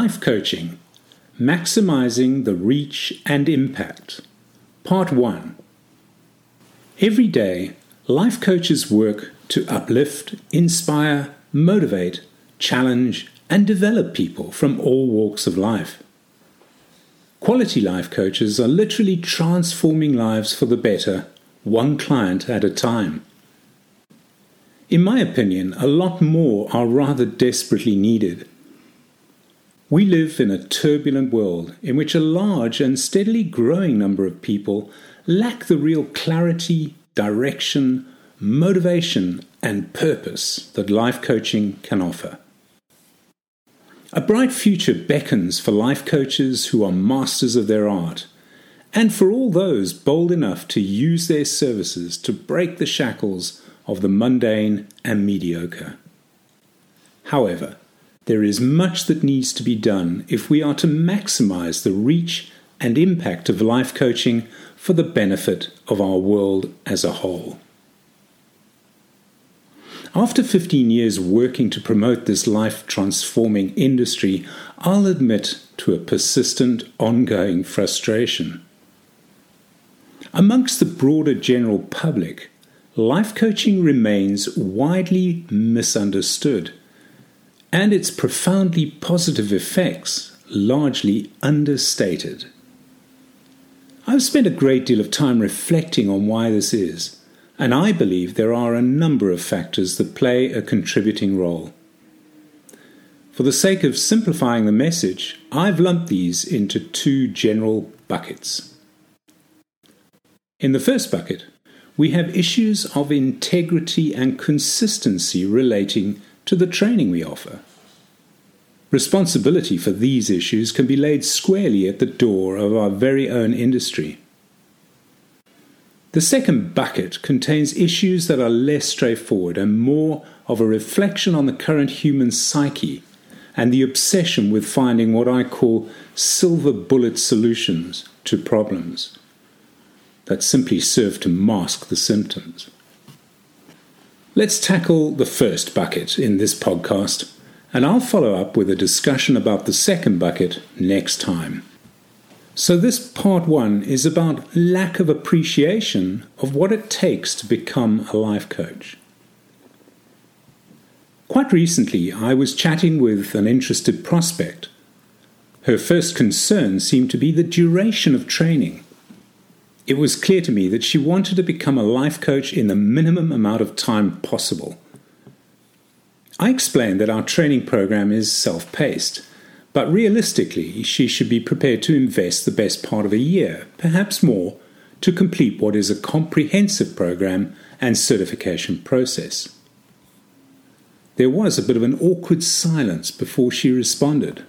Life Coaching Maximizing the Reach and Impact. Part 1 Every day, life coaches work to uplift, inspire, motivate, challenge, and develop people from all walks of life. Quality life coaches are literally transforming lives for the better, one client at a time. In my opinion, a lot more are rather desperately needed. We live in a turbulent world in which a large and steadily growing number of people lack the real clarity, direction, motivation, and purpose that life coaching can offer. A bright future beckons for life coaches who are masters of their art, and for all those bold enough to use their services to break the shackles of the mundane and mediocre. However, there is much that needs to be done if we are to maximize the reach and impact of life coaching for the benefit of our world as a whole. After 15 years working to promote this life transforming industry, I'll admit to a persistent, ongoing frustration. Amongst the broader general public, life coaching remains widely misunderstood and its profoundly positive effects largely understated. I've spent a great deal of time reflecting on why this is, and I believe there are a number of factors that play a contributing role. For the sake of simplifying the message, I've lumped these into two general buckets. In the first bucket, we have issues of integrity and consistency relating to the training we offer. Responsibility for these issues can be laid squarely at the door of our very own industry. The second bucket contains issues that are less straightforward and more of a reflection on the current human psyche and the obsession with finding what I call silver bullet solutions to problems that simply serve to mask the symptoms. Let's tackle the first bucket in this podcast, and I'll follow up with a discussion about the second bucket next time. So, this part one is about lack of appreciation of what it takes to become a life coach. Quite recently, I was chatting with an interested prospect. Her first concern seemed to be the duration of training it was clear to me that she wanted to become a life coach in the minimum amount of time possible. I explained that our training program is self paced, but realistically, she should be prepared to invest the best part of a year, perhaps more, to complete what is a comprehensive program and certification process. There was a bit of an awkward silence before she responded.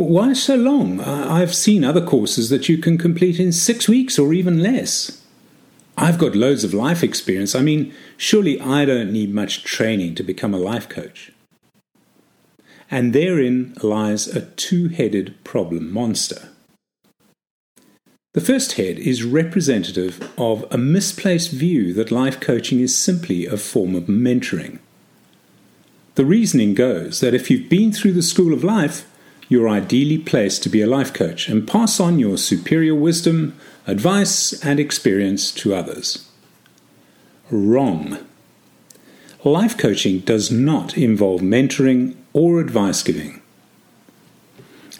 Why so long? I've seen other courses that you can complete in six weeks or even less. I've got loads of life experience. I mean, surely I don't need much training to become a life coach. And therein lies a two headed problem monster. The first head is representative of a misplaced view that life coaching is simply a form of mentoring. The reasoning goes that if you've been through the school of life, you're ideally placed to be a life coach and pass on your superior wisdom, advice, and experience to others. Wrong. Life coaching does not involve mentoring or advice giving.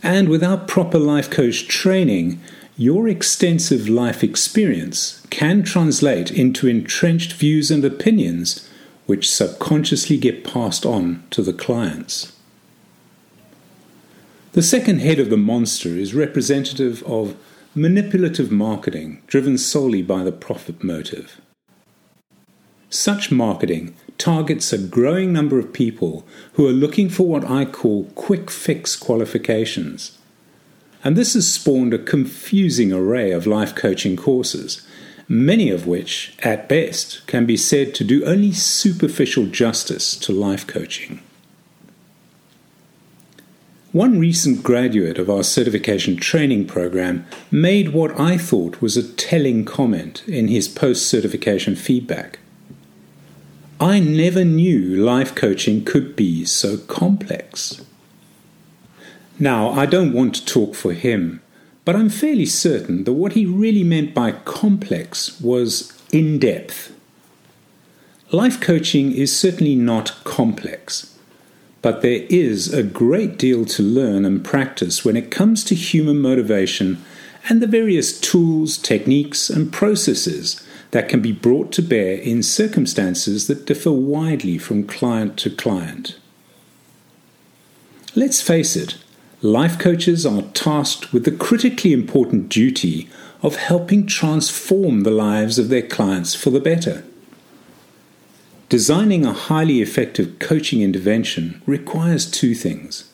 And without proper life coach training, your extensive life experience can translate into entrenched views and opinions which subconsciously get passed on to the clients. The second head of the monster is representative of manipulative marketing driven solely by the profit motive. Such marketing targets a growing number of people who are looking for what I call quick fix qualifications. And this has spawned a confusing array of life coaching courses, many of which, at best, can be said to do only superficial justice to life coaching. One recent graduate of our certification training program made what I thought was a telling comment in his post certification feedback. I never knew life coaching could be so complex. Now, I don't want to talk for him, but I'm fairly certain that what he really meant by complex was in depth. Life coaching is certainly not complex, but there is a great deal to learn and practice when it comes to human motivation and the various tools, techniques, and processes that can be brought to bear in circumstances that differ widely from client to client. Let's face it, life coaches are tasked with the critically important duty of helping transform the lives of their clients for the better. Designing a highly effective coaching intervention requires two things.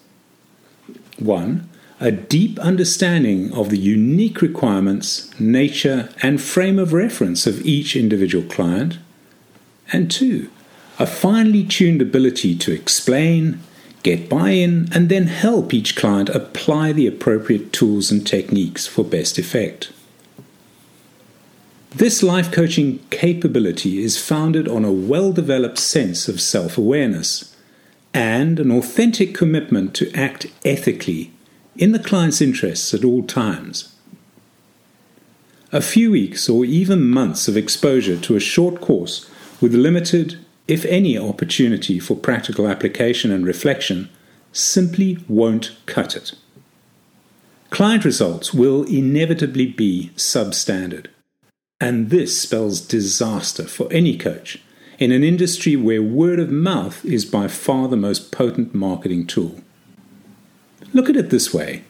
One, a deep understanding of the unique requirements, nature, and frame of reference of each individual client. And two, a finely tuned ability to explain, get buy in, and then help each client apply the appropriate tools and techniques for best effect. This life coaching capability is founded on a well developed sense of self awareness and an authentic commitment to act ethically in the client's interests at all times. A few weeks or even months of exposure to a short course with limited, if any, opportunity for practical application and reflection simply won't cut it. Client results will inevitably be substandard. And this spells disaster for any coach in an industry where word of mouth is by far the most potent marketing tool. Look at it this way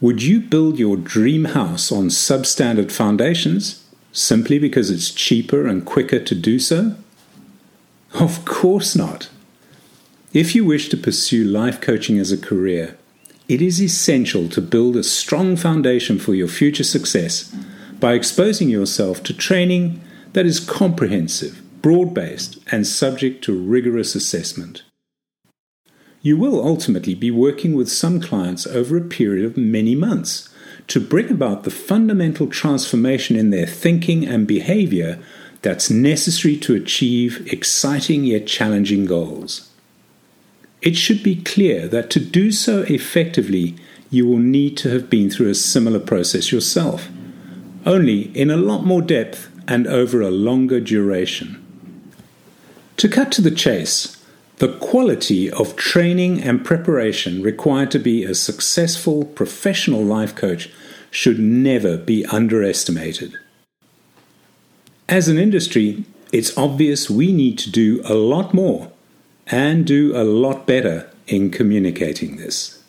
Would you build your dream house on substandard foundations simply because it's cheaper and quicker to do so? Of course not. If you wish to pursue life coaching as a career, it is essential to build a strong foundation for your future success by exposing yourself to training that is comprehensive, broad based, and subject to rigorous assessment. You will ultimately be working with some clients over a period of many months to bring about the fundamental transformation in their thinking and behavior that's necessary to achieve exciting yet challenging goals. It should be clear that to do so effectively, you will need to have been through a similar process yourself, only in a lot more depth and over a longer duration. To cut to the chase, the quality of training and preparation required to be a successful professional life coach should never be underestimated. As an industry, it's obvious we need to do a lot more and do a lot better in communicating this.